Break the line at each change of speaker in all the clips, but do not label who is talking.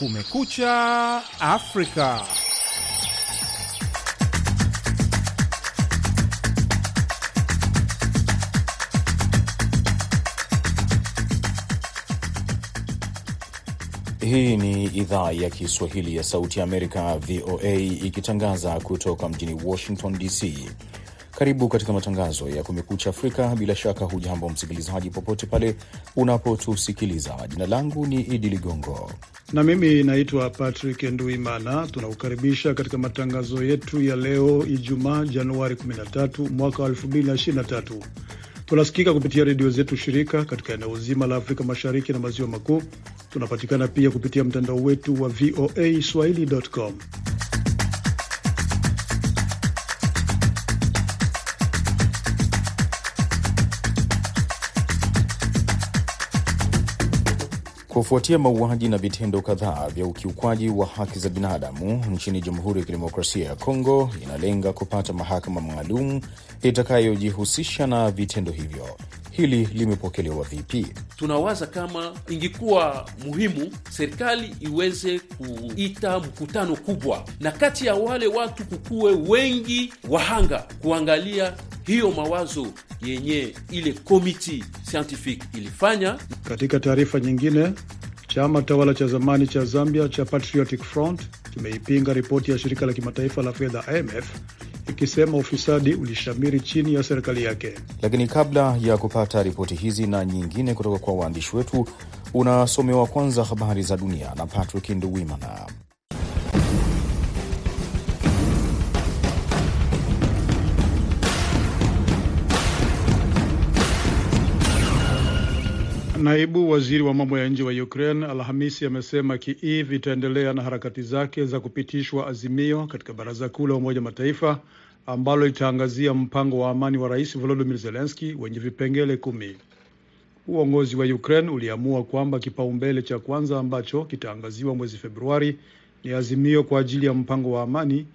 Kumekucha Afrika.
Hii ni idhaa ya Kiswahili ya Sauti ya Amerika, VOA, ikitangaza kutoka mjini Washington DC. Karibu katika matangazo ya Kumekucha Afrika. Bila shaka, hujambo msikilizaji, popote pale unapotusikiliza. Jina langu ni Idi Ligongo
na mimi naitwa Patrick Nduimana. Tunakukaribisha katika matangazo yetu ya leo Ijumaa, Januari 13 mwaka 2023. Tunasikika kupitia redio zetu shirika katika eneo zima la Afrika Mashariki na Maziwa Makuu. Tunapatikana pia kupitia mtandao wetu wa VOA swahili.com.
Kufuatia mauaji na vitendo kadhaa vya ukiukwaji wa haki za binadamu nchini Jamhuri ya Kidemokrasia ya Kongo, inalenga kupata mahakama maalum itakayojihusisha na vitendo hivyo. Hili limepokelewa vipi?
Tunawaza kama ingekuwa muhimu serikali iweze kuita mkutano kubwa, na kati ya wale watu kukuwe wengi wahanga, kuangalia hiyo mawazo yenye ile komiti scientific ilifanya.
Katika taarifa nyingine, chama tawala cha zamani cha Zambia cha Patriotic Front kimeipinga ripoti ya shirika la kimataifa la fedha IMF ikisema ufisadi ulishamiri chini ya serikali yake.
Lakini kabla ya kupata ripoti hizi na nyingine kutoka kwa waandishi wetu, unasomewa kwanza habari za dunia na Patrick Nduwimana.
Naibu waziri wa mambo ya nje wa Ukraine Alhamisi amesema Kiev itaendelea na harakati zake za kupitishwa azimio katika baraza kuu la Umoja Mataifa ambalo litaangazia mpango wa amani wa Rais Volodymyr Zelensky wenye vipengele kumi. Uongozi wa Ukraine uliamua kwamba kipaumbele cha kwanza ambacho kitaangaziwa mwezi Februari ni azimio kwa ajili ya mpango wa amani.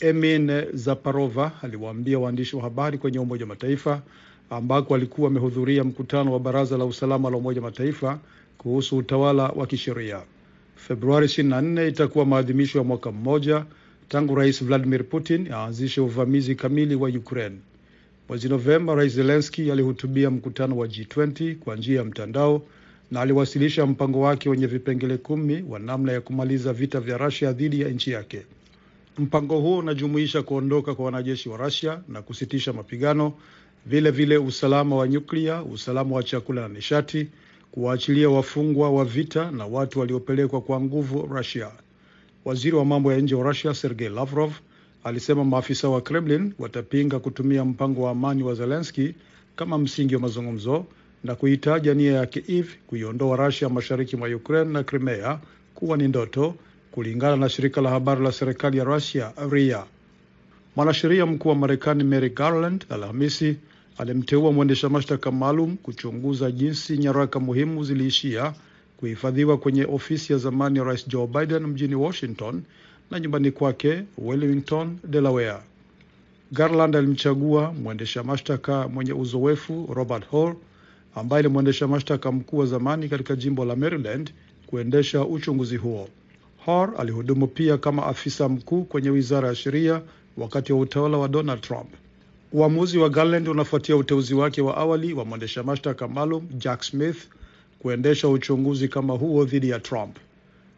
Emin Zaparova aliwaambia waandishi wa habari kwenye Umoja Mataifa ambako alikuwa amehudhuria mkutano wa Baraza la Usalama la Umoja Mataifa kuhusu utawala wa kisheria. Februari 24 itakuwa maadhimisho ya mwaka mmoja tangu Rais Vladimir Putin aanzishe uvamizi kamili wa Ukraine. Mwezi Novemba, Rais Zelenski alihutubia mkutano wa G20 kwa njia ya mtandao na aliwasilisha mpango wake wenye vipengele kumi wa namna ya kumaliza vita vya Russia dhidi ya nchi yake. Mpango huo unajumuisha kuondoka kwa wanajeshi wa Russia na kusitisha mapigano vile vile usalama wa nyuklia, usalama wa chakula na nishati, kuwaachilia wafungwa wa vita na watu waliopelekwa kwa nguvu Russia. Waziri wa mambo ya nje wa Russia Sergei Lavrov alisema maafisa wa Kremlin watapinga kutumia mpango wa amani wa Zelensky kama msingi wa mazungumzo na kuitaja nia ya Kiev kuiondoa Russia mashariki mwa Ukraine na Crimea kuwa ni ndoto, kulingana na shirika la habari la serikali ya Russia RIA. Mwanasheria mkuu wa Marekani Merrick Garland Alhamisi alimteua mwendesha mashtaka maalum kuchunguza jinsi nyaraka muhimu ziliishia kuhifadhiwa kwenye ofisi ya zamani ya rais Joe Biden mjini Washington na nyumbani kwake Wilmington, Delaware. Garland alimchagua mwendesha mashtaka mwenye uzoefu Robert Hall ambaye ni mwendesha mashtaka mkuu wa zamani katika jimbo la Maryland kuendesha uchunguzi huo. Hall alihudumu pia kama afisa mkuu kwenye wizara ya sheria wakati wa utawala wa Donald Trump. Uamuzi wa Garland unafuatia uteuzi wake wa awali wa mwendesha mashtaka maalum Jack Smith kuendesha uchunguzi kama huo dhidi ya Trump.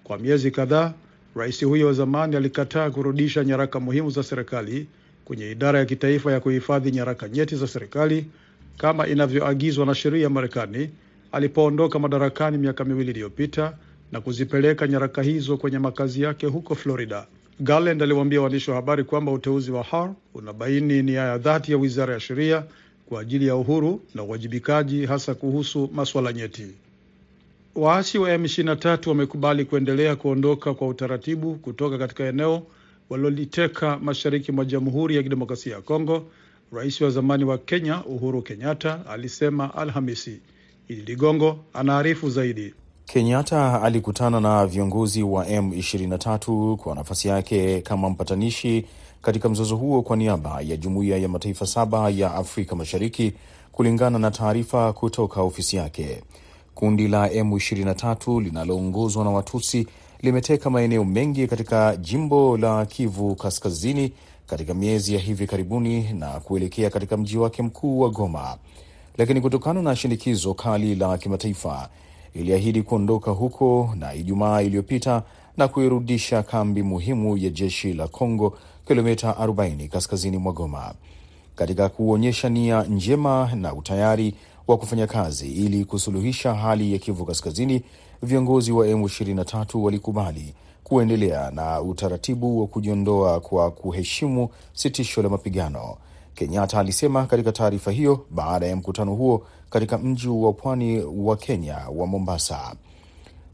Kwa miezi kadhaa, rais huyo wa zamani alikataa kurudisha nyaraka muhimu za serikali kwenye idara ya kitaifa ya kuhifadhi nyaraka nyeti za serikali kama inavyoagizwa na sheria ya Marekani alipoondoka madarakani miaka miwili iliyopita na kuzipeleka nyaraka hizo kwenye makazi yake huko Florida. Garland aliwaambia waandishi wa habari kwamba uteuzi wa Har unabaini nia ya dhati ya wizara ya sheria kwa ajili ya uhuru na uwajibikaji, hasa kuhusu maswala nyeti. Waasi wa M23 wamekubali kuendelea kuondoka kwa utaratibu kutoka katika eneo waliloliteka mashariki mwa Jamhuri ya Kidemokrasia ya Kongo. Rais wa zamani wa Kenya Uhuru Kenyatta alisema Alhamisi. Idi Ligongo anaarifu zaidi.
Kenyatta alikutana na viongozi wa M23 kwa nafasi yake kama mpatanishi katika mzozo huo kwa niaba ya Jumuiya ya Mataifa saba ya Afrika Mashariki, kulingana na taarifa kutoka ofisi yake. Kundi la M23 linaloongozwa na Watusi limeteka maeneo mengi katika jimbo la Kivu Kaskazini katika miezi ya hivi karibuni na kuelekea katika mji wake mkuu wa Goma, lakini kutokana na shinikizo kali la kimataifa iliahidi kuondoka huko na Ijumaa iliyopita na kuirudisha kambi muhimu ya jeshi la Kongo kilomita 40 kaskazini mwa Goma. Katika kuonyesha nia njema na utayari wa kufanya kazi ili kusuluhisha hali ya Kivu Kaskazini, viongozi wa M23 walikubali kuendelea na utaratibu wa kujiondoa kwa kuheshimu sitisho la mapigano. Kenyatta alisema katika taarifa hiyo baada ya mkutano huo katika mji wa pwani wa Kenya wa Mombasa.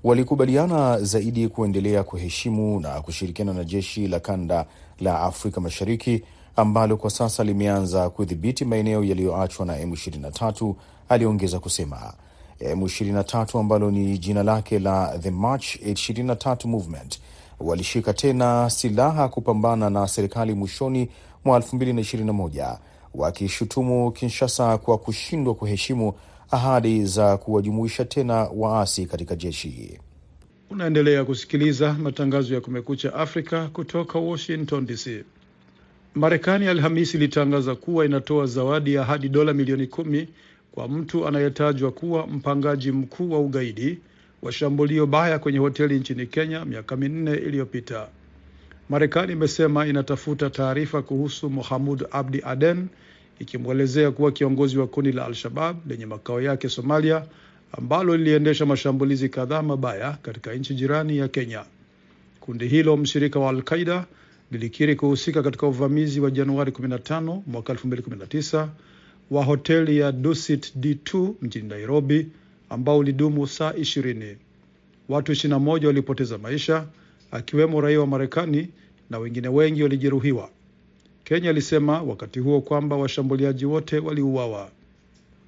Walikubaliana zaidi kuendelea kuheshimu na kushirikiana na jeshi la kanda la Afrika Mashariki ambalo kwa sasa limeanza kudhibiti maeneo yaliyoachwa na M23, aliongeza kusema. M23 ambalo ni jina lake la The March 23 Movement walishika tena silaha kupambana na serikali mwishoni mwa 2021 wakishutumu Kinshasa kwa kushindwa kuheshimu ahadi za kuwajumuisha tena waasi katika jeshi.
Unaendelea kusikiliza matangazo ya Kumekucha Afrika kutoka Washington DC. Marekani Alhamisi ilitangaza kuwa inatoa zawadi ya hadi dola milioni kumi kwa mtu anayetajwa kuwa mpangaji mkuu wa ugaidi wa shambulio baya kwenye hoteli nchini Kenya miaka minne iliyopita. Marekani imesema inatafuta taarifa kuhusu Mohamud Abdi Aden, ikimwelezea kuwa kiongozi wa kundi la Al-Shabab lenye makao yake Somalia, ambalo liliendesha mashambulizi kadhaa mabaya katika nchi jirani ya Kenya. Kundi hilo mshirika wa Al-Qaida lilikiri kuhusika katika uvamizi wa Januari 15 mwaka 2019 wa hoteli ya Dusit D2 mjini Nairobi ambao ulidumu saa 20. Watu 21 walipoteza maisha akiwemo raia wa Marekani na wengine wengi walijeruhiwa. Kenya ilisema wakati huo kwamba washambuliaji wote waliuawa.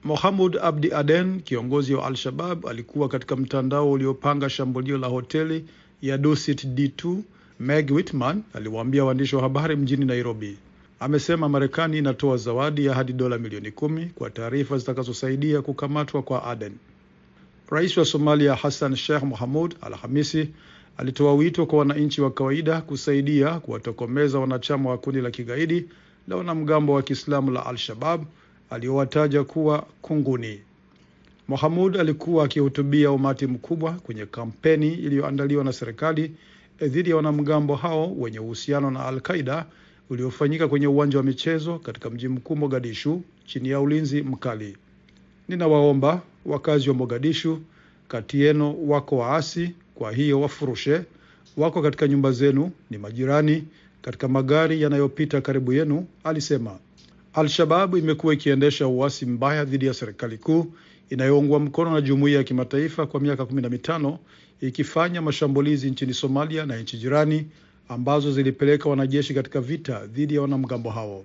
Mohamud Abdi Aden, kiongozi wa Al-Shabab, alikuwa katika mtandao uliopanga shambulio la hoteli ya Dusit D2. Meg Whitman aliwaambia waandishi wa habari mjini Nairobi. Amesema Marekani inatoa zawadi ya hadi dola milioni kumi kwa taarifa zitakazosaidia kukamatwa kwa Aden. Rais wa Somalia Hassan Sheikh Mohamud Alhamisi alitoa wito kwa wananchi wa kawaida kusaidia kuwatokomeza wanachama wa kundi la kigaidi la wanamgambo wa Kiislamu la Al-Shabab aliowataja kuwa kunguni. Mohamud alikuwa akihutubia umati mkubwa kwenye kampeni iliyoandaliwa na serikali dhidi ya wanamgambo hao wenye uhusiano na Al-Qaida uliofanyika kwenye uwanja wa michezo katika mji mkuu Mogadishu chini ya ulinzi mkali. Ninawaomba wakazi wa Mogadishu, kati yenu wako waasi, kwa hiyo wafurushe. Wako katika nyumba zenu, ni majirani, katika magari yanayopita karibu yenu, alisema. Al-Shababu imekuwa ikiendesha uasi mbaya dhidi ya serikali kuu inayoungwa mkono na jumuiya ya kimataifa kwa miaka kumi na mitano ikifanya mashambulizi nchini Somalia na nchi jirani ambazo zilipeleka wanajeshi katika vita dhidi ya wanamgambo hao.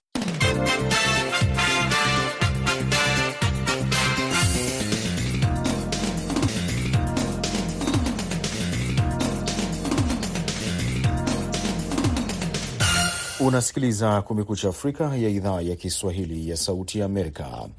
Unasikiliza Kumekucha Afrika ya idhaa ya Kiswahili ya Sauti ya Amerika.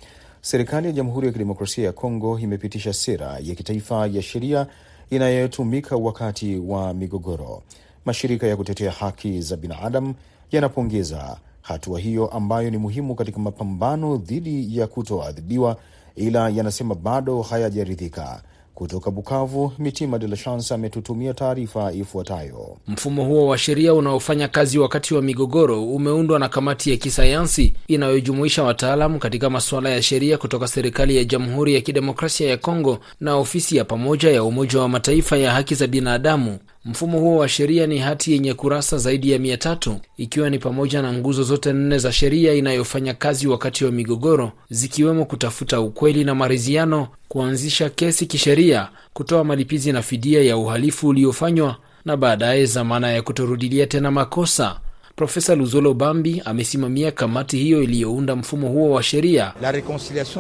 Serikali ya Jamhuri ya Kidemokrasia ya Kongo imepitisha sera ya kitaifa ya sheria inayotumika wakati wa migogoro. Mashirika ya kutetea haki za binadamu yanapongeza hatua hiyo ambayo ni muhimu katika mapambano dhidi ya kutoadhibiwa, ila yanasema bado hayajaridhika. Kutoka Bukavu, Mitima de la Chance ametutumia taarifa ifuatayo.
Mfumo huo wa sheria unaofanya kazi wakati wa migogoro umeundwa na kamati ya kisayansi inayojumuisha wataalamu katika masuala ya sheria kutoka serikali ya Jamhuri ya Kidemokrasia ya Kongo na ofisi ya pamoja ya Umoja wa Mataifa ya haki za binadamu. Mfumo huo wa sheria ni hati yenye kurasa zaidi ya mia tatu ikiwa ni pamoja na nguzo zote nne za sheria inayofanya kazi wakati wa migogoro zikiwemo kutafuta ukweli na maridhiano, kuanzisha kesi kisheria, kutoa malipizi na fidia ya uhalifu uliofanywa na baadaye dhamana ya kutorudilia tena makosa. Profesa Luzolo Bambi amesimamia kamati hiyo iliyounda mfumo huo wa sheria.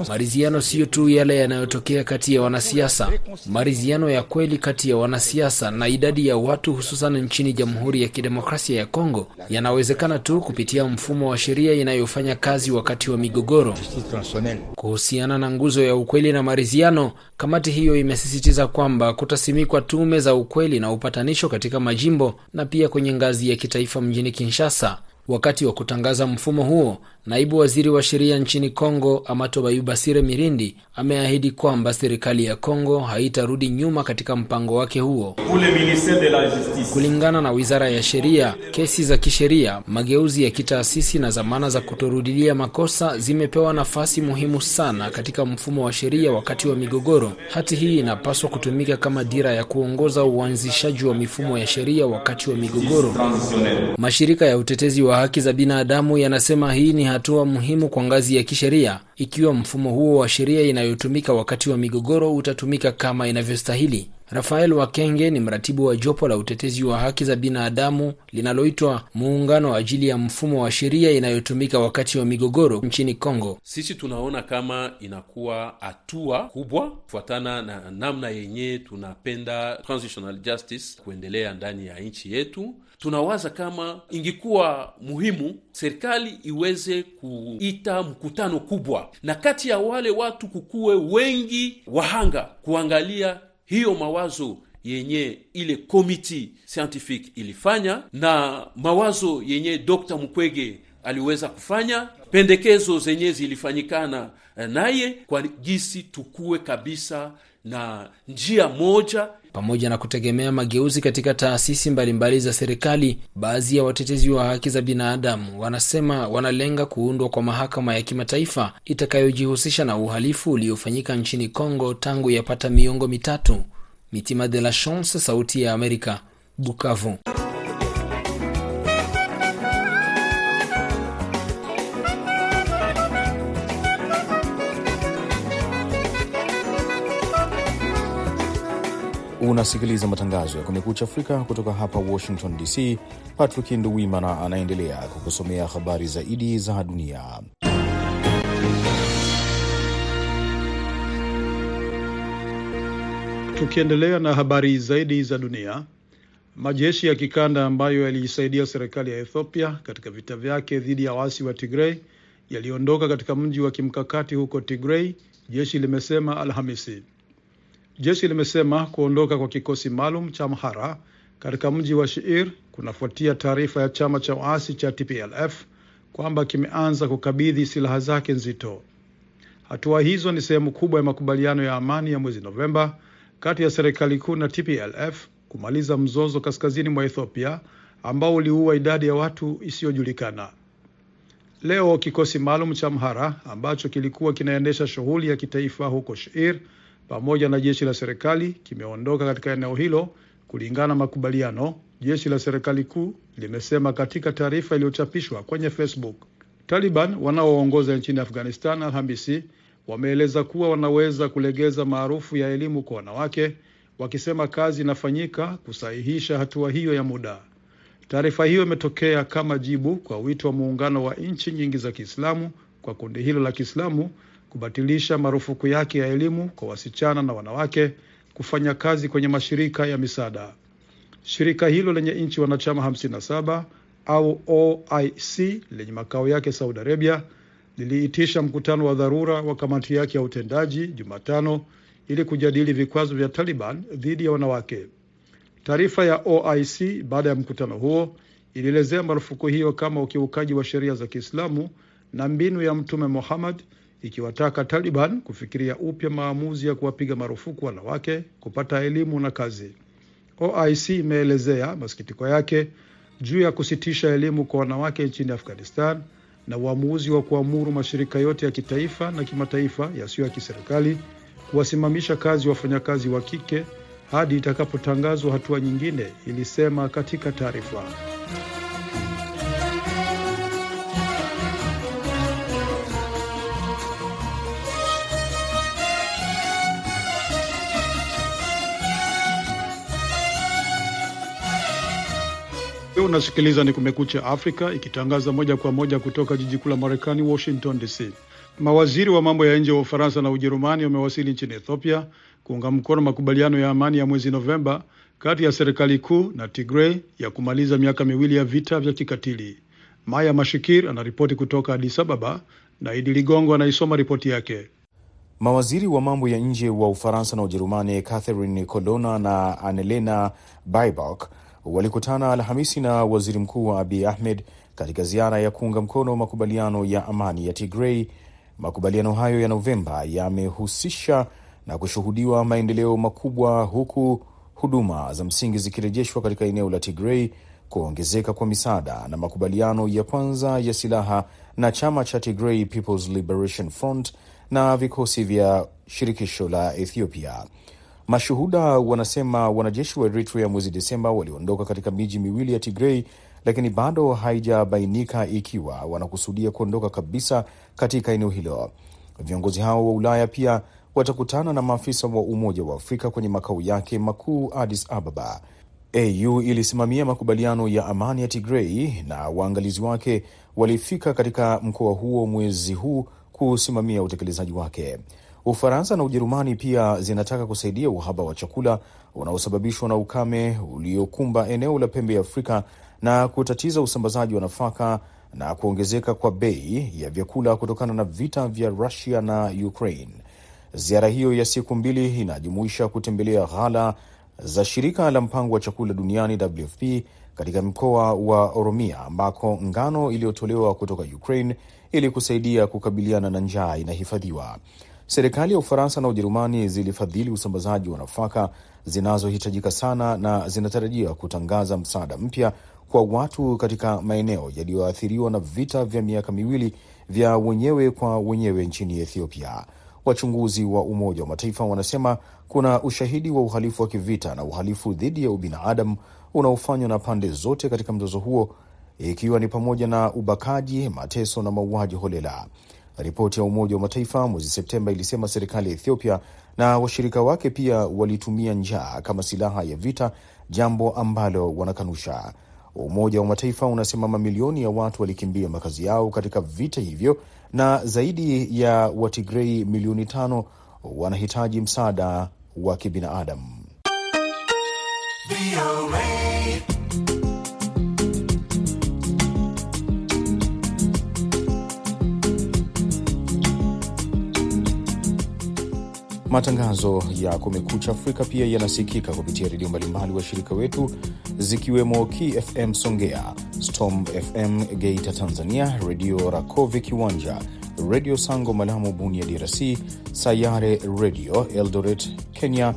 Maridhiano siyo tu yale yanayotokea kati ya wanasiasa. Maridhiano ya kweli kati ya wanasiasa na idadi ya watu, hususan nchini Jamhuri ya Kidemokrasia ya Kongo, yanawezekana tu kupitia mfumo wa sheria inayofanya kazi wakati wa migogoro. Kuhusiana na nguzo ya ukweli na maridhiano, Kamati hiyo imesisitiza kwamba kutasimikwa tume za ukweli na upatanisho katika majimbo na pia kwenye ngazi ya kitaifa mjini Kinshasa. Wakati wa kutangaza mfumo huo, naibu waziri wa sheria nchini Kongo, Amato Bayubasire Mirindi, ameahidi kwamba serikali ya Kongo haitarudi nyuma katika mpango wake huo. Kulingana na wizara ya sheria, kesi za kisheria, mageuzi ya kitaasisi na zamana za kutorudilia makosa zimepewa nafasi muhimu sana katika mfumo wa sheria wakati wa migogoro. Hati hii inapaswa kutumika kama dira ya kuongoza uanzishaji wa mifumo ya sheria wakati wa migogoro. Mashirika ya utetezi wa haki za binadamu yanasema hii ni hatua muhimu kwa ngazi ya kisheria, ikiwa mfumo huo wa sheria inayotumika wakati wa migogoro utatumika kama inavyostahili. Rafael Wakenge ni mratibu wa jopo la utetezi wa haki za binadamu linaloitwa Muungano ajili ya mfumo wa sheria inayotumika wakati wa migogoro nchini Kongo.
Sisi tunaona kama inakuwa hatua kubwa kufuatana na namna yenye tunapenda transitional justice kuendelea ndani ya nchi yetu. Tunawaza kama ingekuwa muhimu serikali iweze kuita mkutano kubwa, na kati ya wale watu kukuwe wengi wahanga kuangalia hiyo mawazo yenye ile komiti scientific ilifanya na mawazo yenye Dr. Mukwege aliweza kufanya, pendekezo zenye zilifanyikana naye, kwa gisi tukuwe kabisa na njia moja
pamoja na kutegemea mageuzi katika taasisi mbalimbali za serikali. Baadhi ya watetezi wa haki za binadamu wanasema wanalenga kuundwa kwa mahakama ya kimataifa itakayojihusisha na uhalifu uliofanyika nchini Kongo tangu yapata miongo mitatu. Mitima de la Chance, Sauti ya Amerika, Bukavu.
Unasikiliza matangazo ya Kumekucha Afrika kutoka hapa Washington DC. Patrick Nduwimana anaendelea kukusomea habari zaidi za dunia.
Tukiendelea na habari zaidi za dunia, majeshi ya kikanda ambayo yaliisaidia serikali ya Ethiopia katika vita vyake dhidi ya waasi wa Tigrei yaliondoka katika mji wa kimkakati huko Tigrei, jeshi limesema Alhamisi. Jeshi limesema kuondoka kwa kikosi maalum cha Amhara katika mji wa Shiir kunafuatia taarifa ya chama cha waasi cha TPLF kwamba kimeanza kukabidhi silaha zake nzito. Hatua hizo ni sehemu kubwa ya makubaliano ya amani ya mwezi Novemba kati ya serikali kuu na TPLF kumaliza mzozo kaskazini mwa Ethiopia ambao uliua idadi ya watu isiyojulikana. Leo kikosi maalum cha Amhara ambacho kilikuwa kinaendesha shughuli ya kitaifa huko Shiir pamoja na jeshi la serikali kimeondoka katika eneo hilo kulingana na makubaliano, jeshi la serikali kuu limesema katika taarifa iliyochapishwa kwenye Facebook. Taliban wanaoongoza nchini Afghanistan Alhamisi wameeleza kuwa wanaweza kulegeza maarufu ya elimu kwa wanawake, wakisema kazi inafanyika kusahihisha hatua hiyo ya muda. Taarifa hiyo imetokea kama jibu kwa wito wa muungano wa nchi nyingi za Kiislamu kwa kundi hilo la Kiislamu kubatilisha marufuku yake ya elimu kwa wasichana na wanawake kufanya kazi kwenye mashirika ya misaada. Shirika hilo lenye nchi wanachama 57 au OIC lenye makao yake Saudi Arabia liliitisha mkutano wa dharura wa kamati yake ya utendaji Jumatano ili kujadili vikwazo vya Taliban dhidi ya wanawake. Taarifa ya OIC baada ya mkutano huo ilielezea marufuku hiyo kama ukiukaji wa sheria za Kiislamu na mbinu ya Mtume Muhammad ikiwataka Taliban kufikiria upya maamuzi ya kuwapiga marufuku wanawake kupata elimu na kazi. OIC imeelezea masikitiko yake juu ya kusitisha elimu kwa wanawake nchini Afghanistan na uamuzi wa kuamuru mashirika yote ya kitaifa na kimataifa yasiyo ya kiserikali kuwasimamisha kazi wafanyakazi wa kike hadi itakapotangazwa hatua nyingine, ilisema katika taarifa. Unasikiliza ni Kumekucha Afrika ikitangaza moja kwa moja kutoka jiji kuu la Marekani, Washington DC. Mawaziri wa mambo ya nje wa Ufaransa na Ujerumani wamewasili nchini Ethiopia kuunga mkono makubaliano ya amani ya mwezi Novemba kati ya serikali kuu na Tigray ya kumaliza miaka miwili ya vita vya kikatili. Maya Mashikir anaripoti kutoka Addis Ababa na Idi Ligongo anaisoma ripoti yake.
Mawaziri wa mambo ya nje wa Ufaransa na Ujerumani Catherine Colonna na Annalena Baerbock walikutana Alhamisi na waziri mkuu Abiy Ahmed katika ziara ya kuunga mkono makubaliano ya amani ya Tigrei. Makubaliano hayo ya Novemba yamehusisha na kushuhudiwa maendeleo makubwa, huku huduma za msingi zikirejeshwa katika eneo la Tigrei, kuongezeka kwa misaada na makubaliano ya kwanza ya silaha na chama cha Tigray People's Liberation Front na vikosi vya shirikisho la Ethiopia. Mashuhuda wanasema wanajeshi wa Eritrea mwezi Desemba waliondoka katika miji miwili ya Tigrei, lakini bado haijabainika ikiwa wanakusudia kuondoka kabisa katika eneo hilo. Viongozi hao wa Ulaya pia watakutana na maafisa wa Umoja wa Afrika kwenye makao yake makuu Addis Ababa. AU ilisimamia makubaliano ya amani ya Tigrei na waangalizi wake walifika katika mkoa huo mwezi huu kusimamia utekelezaji wake. Ufaransa na Ujerumani pia zinataka kusaidia uhaba wa chakula unaosababishwa na ukame uliokumba eneo la pembe ya Afrika na kutatiza usambazaji wa nafaka na kuongezeka kwa bei ya vyakula kutokana na vita vya Rusia na Ukraine. Ziara hiyo ya siku mbili inajumuisha kutembelea ghala za shirika la mpango wa chakula duniani WFP katika mkoa wa Oromia ambako ngano iliyotolewa kutoka Ukraine ili kusaidia kukabiliana na njaa inahifadhiwa. Serikali ya Ufaransa na Ujerumani zilifadhili usambazaji wa nafaka zinazohitajika sana na zinatarajiwa kutangaza msaada mpya kwa watu katika maeneo yaliyoathiriwa na vita vya miaka miwili vya wenyewe kwa wenyewe nchini Ethiopia. Wachunguzi wa Umoja wa Mataifa wanasema kuna ushahidi wa uhalifu wa kivita na uhalifu dhidi ya ubinadamu unaofanywa na pande zote katika mzozo huo, ikiwa ni pamoja na ubakaji, mateso na mauaji holela. Ripoti ya Umoja wa Mataifa mwezi Septemba ilisema serikali ya Ethiopia na washirika wake pia walitumia njaa kama silaha ya vita, jambo ambalo wanakanusha. Umoja wa Mataifa unasema mamilioni ya watu walikimbia makazi yao katika vita hivyo na zaidi ya Watigrei milioni tano wanahitaji msaada wa kibinadamu. Matangazo ya Kumekucha Afrika pia yanasikika kupitia redio mbalimbali washirika wetu zikiwemo KFM Songea, Storm FM Geita Tanzania, Redio Rakove Kiwanja, Redio Sango Malamu Bunia DRC, Sayare Redio Eldoret Kenya,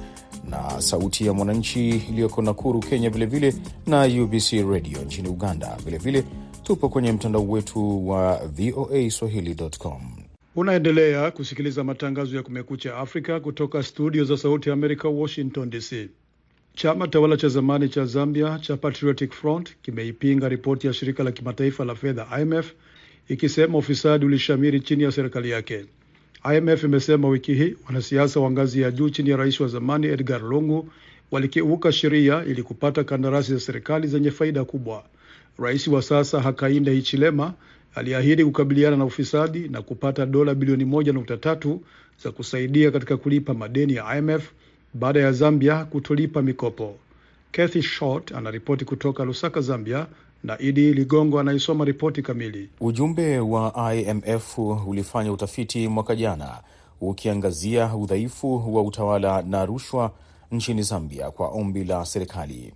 na Sauti ya Mwananchi iliyoko Nakuru Kenya, vilevile na UBC Redio nchini Uganda. Vilevile tupo kwenye mtandao wetu wa VOA Swahili.com.
Unaendelea kusikiliza matangazo ya Kumekucha Afrika kutoka studio za Sauti ya Amerika, Washington DC. Chama tawala cha zamani cha Zambia cha Patriotic Front kimeipinga ripoti ya shirika la kimataifa la fedha IMF ikisema ufisadi ulishamiri chini ya serikali yake. IMF imesema wiki hii wanasiasa wa ngazi ya juu chini ya rais wa zamani Edgar Lungu walikiuka sheria ili kupata kandarasi za serikali zenye faida kubwa. Rais wa sasa Hakainde Hichilema aliahidi kukabiliana na ufisadi na kupata dola bilioni moja nukta tatu za kusaidia katika kulipa madeni ya IMF baada ya Zambia kutolipa mikopo. Kathy Short anaripoti kutoka Lusaka, Zambia, na Idi Ligongo anaisoma ripoti kamili.
Ujumbe wa IMF ulifanya utafiti mwaka jana ukiangazia udhaifu wa utawala na rushwa nchini Zambia kwa ombi la serikali.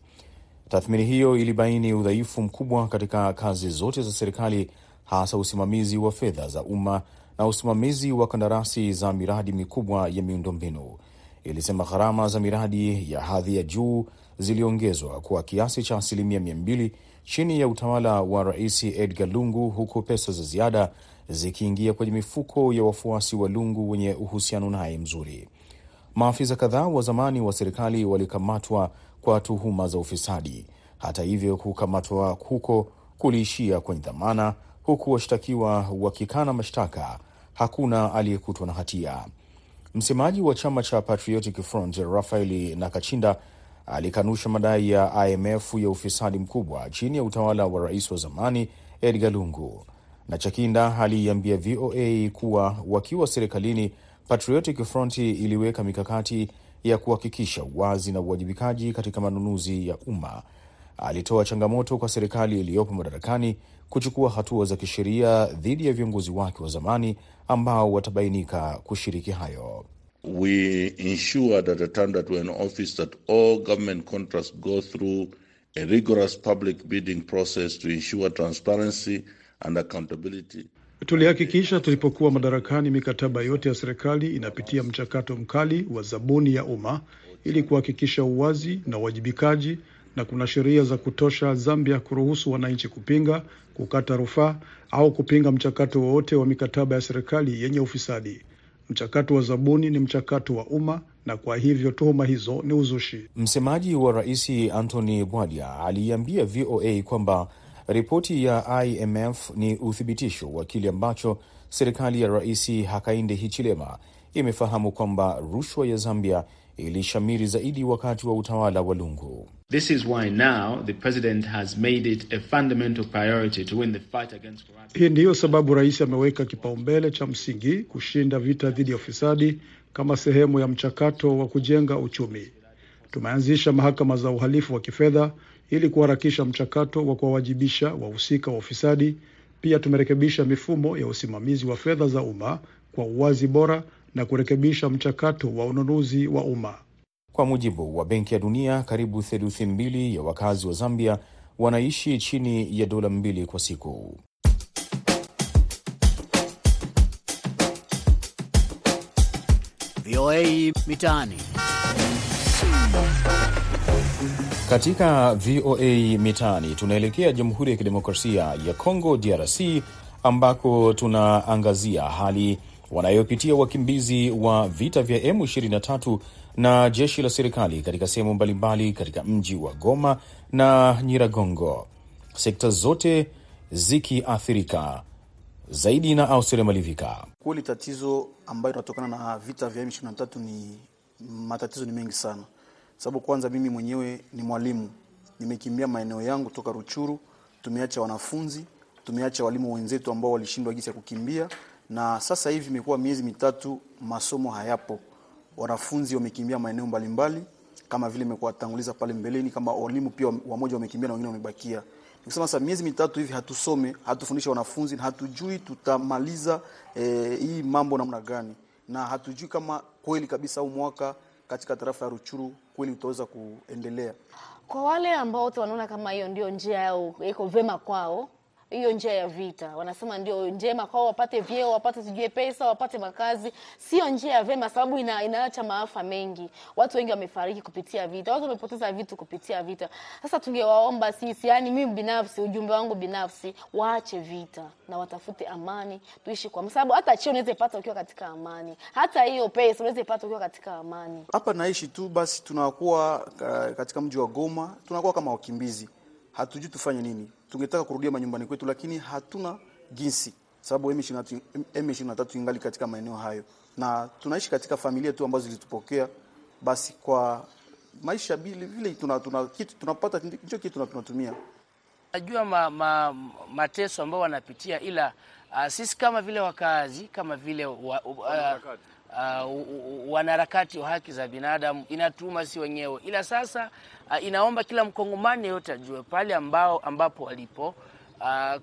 Tathmini hiyo ilibaini udhaifu mkubwa katika kazi zote za serikali hasa usimamizi wa fedha za umma na usimamizi wa kandarasi za miradi mikubwa ya miundombinu. Ilisema gharama za miradi ya hadhi ya juu ziliongezwa kwa kiasi cha asilimia mia mbili chini ya utawala wa Rais Edgar Lungu, huku pesa za ziada zikiingia kwenye mifuko ya wafuasi wa Lungu wenye uhusiano naye mzuri. Maafisa kadhaa wa zamani wa serikali walikamatwa kwa tuhuma za ufisadi. Hata hivyo, kukamatwa huko kuliishia kwenye dhamana huku washtakiwa wakikana mashtaka. Hakuna aliyekutwa na hatia. Msemaji wa chama cha Patriotic Front Rafaeli Nakachinda alikanusha madai ya IMF ya ufisadi mkubwa chini ya utawala wa rais wa zamani Edgar Lungu. Nachakinda aliiambia VOA kuwa wakiwa serikalini, Patriotic Front iliweka mikakati ya kuhakikisha uwazi na uwajibikaji katika manunuzi ya umma. Alitoa changamoto kwa serikali iliyopo madarakani kuchukua hatua za kisheria dhidi ya viongozi wake wa zamani ambao watabainika kushiriki hayo.
We ensured at the time that we're in office that all government contracts go through a rigorous public bidding process to ensure transparency and accountability.
Tulihakikisha tulipokuwa madarakani mikataba yote ya serikali inapitia mchakato mkali wa zabuni ya umma ili kuhakikisha uwazi na uwajibikaji, na kuna sheria za kutosha Zambia kuruhusu wananchi kupinga, kukata rufaa au kupinga mchakato wowote wa mikataba ya serikali yenye ufisadi. Mchakato wa zabuni ni mchakato wa umma na kwa hivyo tuhuma hizo ni uzushi.
Msemaji wa rais Anthony Bwadia aliiambia VOA kwamba ripoti ya IMF ni uthibitisho wa kile ambacho serikali ya Rais Hakainde Hichilema imefahamu kwamba rushwa ya Zambia ilishamiri zaidi wakati wa utawala wa Lungu.
This is why now the president has made it a fundamental priority to win the fight against corruption.
Hii ndiyo sababu rais ameweka kipaumbele cha msingi kushinda vita dhidi ya ufisadi kama sehemu ya mchakato wa kujenga uchumi. Tumeanzisha mahakama za uhalifu wa kifedha ili kuharakisha mchakato wa kuwawajibisha wahusika wa ufisadi. Pia tumerekebisha mifumo ya usimamizi wa fedha za umma kwa uwazi bora na kurekebisha mchakato wa ununuzi wa umma.
Kwa mujibu wa Benki ya Dunia, karibu theluthi mbili ya wakazi wa Zambia wanaishi chini ya dola mbili kwa siku.
VOA Mitaani.
Katika VOA Mitaani tunaelekea Jamhuri ya Kidemokrasia ya Kongo, DRC, ambako tunaangazia hali wanayopitia wakimbizi wa vita vya M23 na jeshi la serikali katika sehemu mbalimbali katika mji wa Goma na Nyiragongo, sekta zote zikiathirika. Zaidi. Na Ausere Malivika.
Kweli tatizo ambayo inatokana na vita vya M23 ni matatizo ni mengi sana, sababu kwanza mimi mwenyewe ni mwalimu, nimekimbia maeneo yangu toka Ruchuru, tumeacha wanafunzi, tumeacha walimu wenzetu ambao walishindwa jinsi ya kukimbia na sasa hivi imekuwa miezi mitatu masomo hayapo, wanafunzi wamekimbia maeneo mbalimbali, kama vile imekuwa tanguliza pale mbeleni, kama walimu pia wamoja wamekimbia na wengine wamebakia. Nikusema sasa miezi mitatu hivi hatusome, hatufundisha wanafunzi na hatujui tutamaliza eh, hii mambo namna gani, na hatujui kama kweli kabisa au mwaka katika tarafa ya Ruchuru kweli utaweza kuendelea.
Kwa wale ambao wote wanaona kama hiyo ndio njia yao iko vema kwao hiyo njia ya vita wanasema ndio njema kwao, wapate vyeo, wapate sijue pesa, wapate makazi. Sio njia ya vema, sababu ina, inaacha maafa mengi. Watu wengi wamefariki kupitia vita, watu wamepoteza vitu kupitia vita. Sasa tungewaomba sisi, yani mimi binafsi, ujumbe wangu binafsi, waache vita na watafute amani, tuishi kwa sababu hata cheo unaweza ipata ukiwa katika amani, hata hiyo pesa unaweza ipata ukiwa katika amani.
Hapa naishi tu basi, tunakuwa katika mji wa Goma, tunakuwa kama wakimbizi, hatujui tufanye nini tungetaka kurudia manyumbani kwetu, lakini hatuna jinsi, sababu M23 ingali katika maeneo hayo, na tunaishi katika familia tu ambazo zilitupokea. Basi kwa maisha vile vile tuna, tuna, kitu tunapata hicho kitu tunatumia.
Najua ma, ma, mateso ambayo wanapitia, ila uh, sisi kama vile wakazi kama vile wa, uh, uh, wanaharakati wa haki za binadamu inatuma si wenyewe, ila sasa uh, inaomba kila mkongomani yote ajue pale ambao ambapo walipo uh,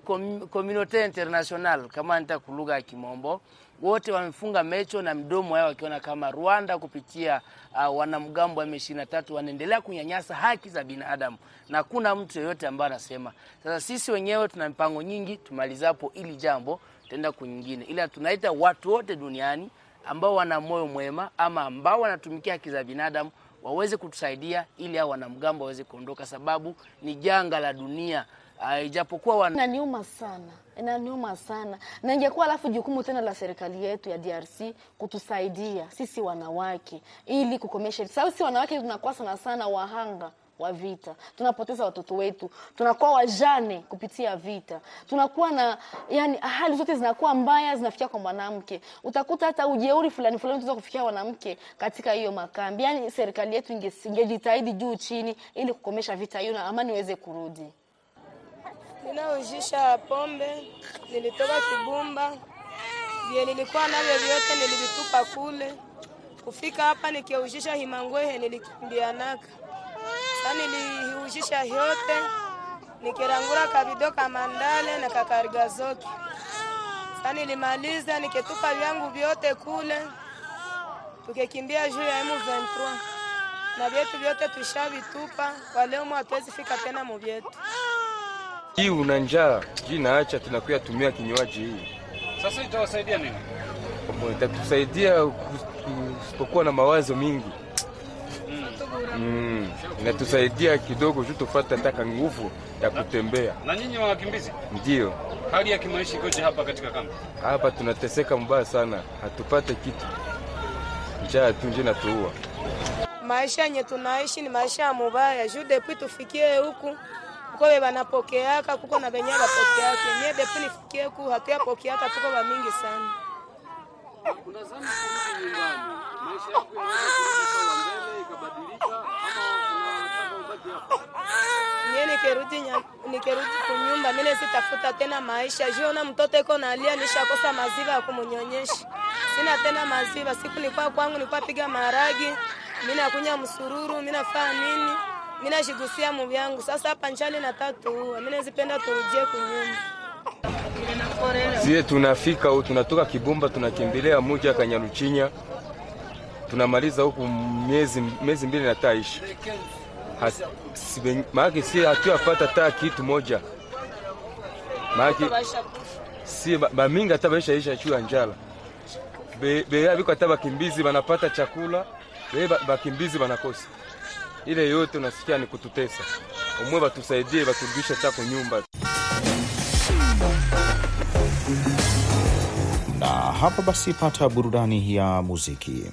community international kama nita kulugha ya Kimombo, wote wamefunga mecho na mdomo yao wakiona kama Rwanda kupitia uh, wanamgambo wa M23 wanaendelea kunyanyasa haki za binadamu na kuna mtu yeyote ambaye anasema. Sasa sisi wenyewe tuna mipango nyingi, tumalizapo ili jambo tutaenda kunyingine, ila tunaita watu wote duniani ambao wana moyo mwema ama ambao wanatumikia haki za binadamu waweze kutusaidia ili hao wanamgambo waweze kuondoka, sababu ni janga la dunia. Uh, ijapokuwa wan...
inaniuma sana, inaniuma sana. Na ingekuwa alafu jukumu tena la serikali yetu ya DRC kutusaidia sisi wanawake ili kukomesha, sababu sisi wanawake tunakuwa sana sana wahanga wa vita, tunapoteza watoto wetu, tunakuwa wajane kupitia vita, tunakuwa na yani, hali zote zinakuwa mbaya, zinafikia kwa mwanamke. Utakuta hata ujeuri fulani fulani unaweza kufikia mwanamke katika hiyo makambi. Yani serikali yetu ingejitahidi juu chini, ili kukomesha vita hiyo na amani iweze kurudi.
Ninaujisha pombe, nilitoka Kibumba, vye nilikuwa navyo vyote nilivitupa kule. Kufika hapa nikiujisha Himangwehe, nilikimbianaka nikaujisha yote nikirangura kabido kamandale na kakarigazoki. Sasa nilimaliza niketupa vyangu vyote kule, tukekimbia juu ya M23 na vyetu vyote tushavitupa. Kwa leo hatuwezi fika tena muvyetu.
Hii una njaa jii naacha, tunakuya tumia kinywaji hii.
Sasa itawasaidia nini?
Itatusaidia kusipokuwa na mawazo mingi mm. Inatusaidia kidogo juu tufate taka nguvu ya kutembea.
Na nyinyi wakimbizi,
ndio
hali ya kimaisha ikoje hapa katika kambi?
Hapa tunateseka mbaya sana, hatupate kitu, njaa tu nje natuua.
Maisha yenye tunaishi ni maisha ya mubaya juu depuis tufikie huku kuko be banapokeaka kuko na benye bapokeake nye depuis nifikie huku hatuyapokeaka tuko ba mingi sana.
Unazani kurudi nyumbani, maisha yako yanaweza kurudi sawa mbele ikabadilika, ama unataka ubaki hapa?
Mie nikerudi nikerudi kunyumba mimi sitafuta tena maisha juu na mtoto iko nalia, nishakosa maziwa ya kumunyonyesha, sina tena maziwa. Siku nilikuwa kwangu nilikuwa piga maragi, mimi nakunya msururu, mimi nafanya nini, mimi nashigusia mu yangu. Sasa hapa nchali na tatu huwa mimi nazipenda turudie kunyumba.
Sie tunafika huku tunatoka Kibumba tunakimbilia muji Kanyaruchinya, tunamaliza huku miezi miezi mbili na taishi maake si hatuyapata taa kitu moja maake si bamingi hata baishaisha juu ya njala beya biko hata bakimbizi banapata chakula be bakimbizi banakosa ile yote unasikia ni kututesa. Umwe batusaidie baturudishe chako nyumba.
Na hapa basi, pata burudani ya muziki.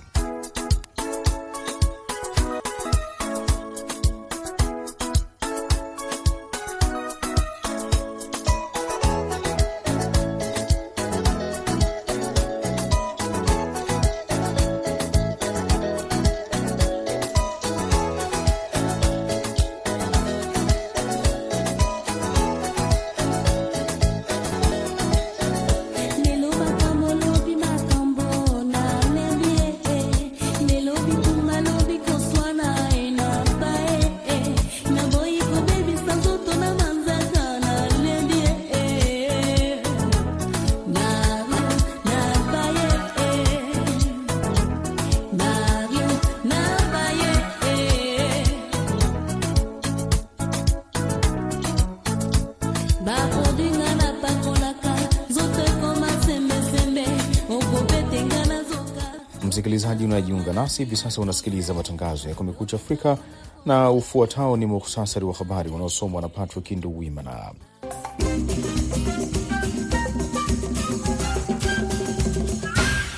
Unajiunga nasi hivi sasa, unasikiliza matangazo ya Kumekucha Afrika na ufuatao ni muhtasari wa habari unaosomwa na Patrick Nduwimana.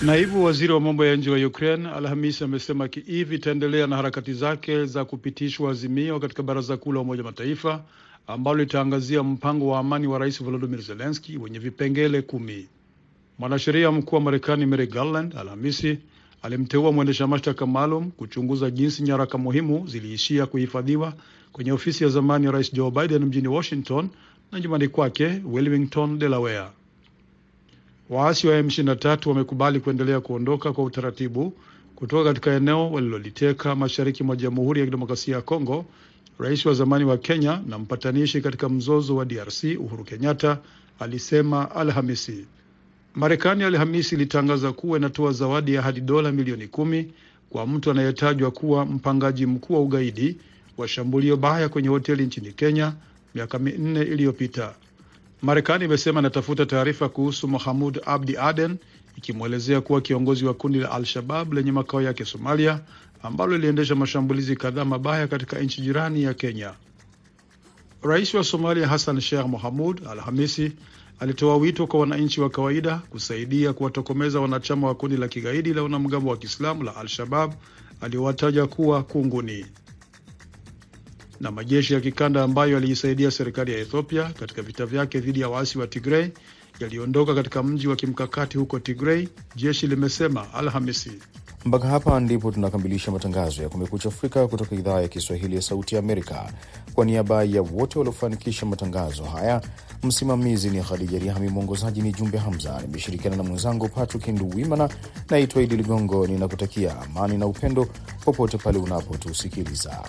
Naibu waziri wa mambo ya nje wa Ukraine Alhamisi amesema Kiev itaendelea na harakati zake za kupitishwa azimio katika baraza kuu la Umoja Mataifa ambalo litaangazia mpango wa amani wa rais Volodymyr Zelensky wenye vipengele kumi. Mwanasheria mkuu wa Marekani Merrick Garland Alhamisi alimteua mwendesha mashtaka maalum kuchunguza jinsi nyaraka muhimu ziliishia kuhifadhiwa kwenye ofisi ya zamani ya rais Joe Biden mjini Washington na nyumbani kwake Wilmington, Delaware. Waasi wa M23 wamekubali kuendelea kuondoka kwa utaratibu kutoka katika eneo waliloliteka mashariki mwa Jamhuri ya Kidemokrasia ya Kongo. Rais wa zamani wa Kenya na mpatanishi katika mzozo wa DRC Uhuru Kenyatta alisema Alhamisi. Marekani Alhamisi ilitangaza kuwa inatoa zawadi ya hadi dola milioni kumi kwa mtu anayetajwa kuwa mpangaji mkuu wa ugaidi wa shambulio baya kwenye hoteli nchini Kenya miaka minne iliyopita. Marekani imesema inatafuta taarifa kuhusu Mohamud Abdi Aden, ikimwelezea kuwa kiongozi wa kundi la Al-Shabab lenye makao yake Somalia, ambalo liliendesha mashambulizi kadhaa mabaya katika nchi jirani ya Kenya. Rais wa Somalia Hassan Sheikh Mohamud Alhamisi alitoa wito kwa wananchi wa kawaida kusaidia kuwatokomeza wanachama wa kundi la kigaidi la wanamgambo wa Kiislamu la Al-Shabab aliowataja kuwa kunguni. Na majeshi ya kikanda ambayo yaliisaidia serikali ya Ethiopia katika vita vyake dhidi ya waasi wa Tigrei yaliondoka katika mji wa kimkakati huko Tigrei, jeshi limesema Alhamisi.
Mpaka hapa ndipo tunakamilisha matangazo ya Kumekucha Afrika kutoka idhaa ya Kiswahili ya Sauti ya Amerika. Kwa niaba ya wote waliofanikisha matangazo haya, msimamizi ni Khadija Riami, mwongozaji ni Jumbe Hamza. Nimeshirikiana na mwenzangu Patrick Nduwimana. Naitwa Idi Ligongo, ninakutakia amani na upendo popote pale unapotusikiliza.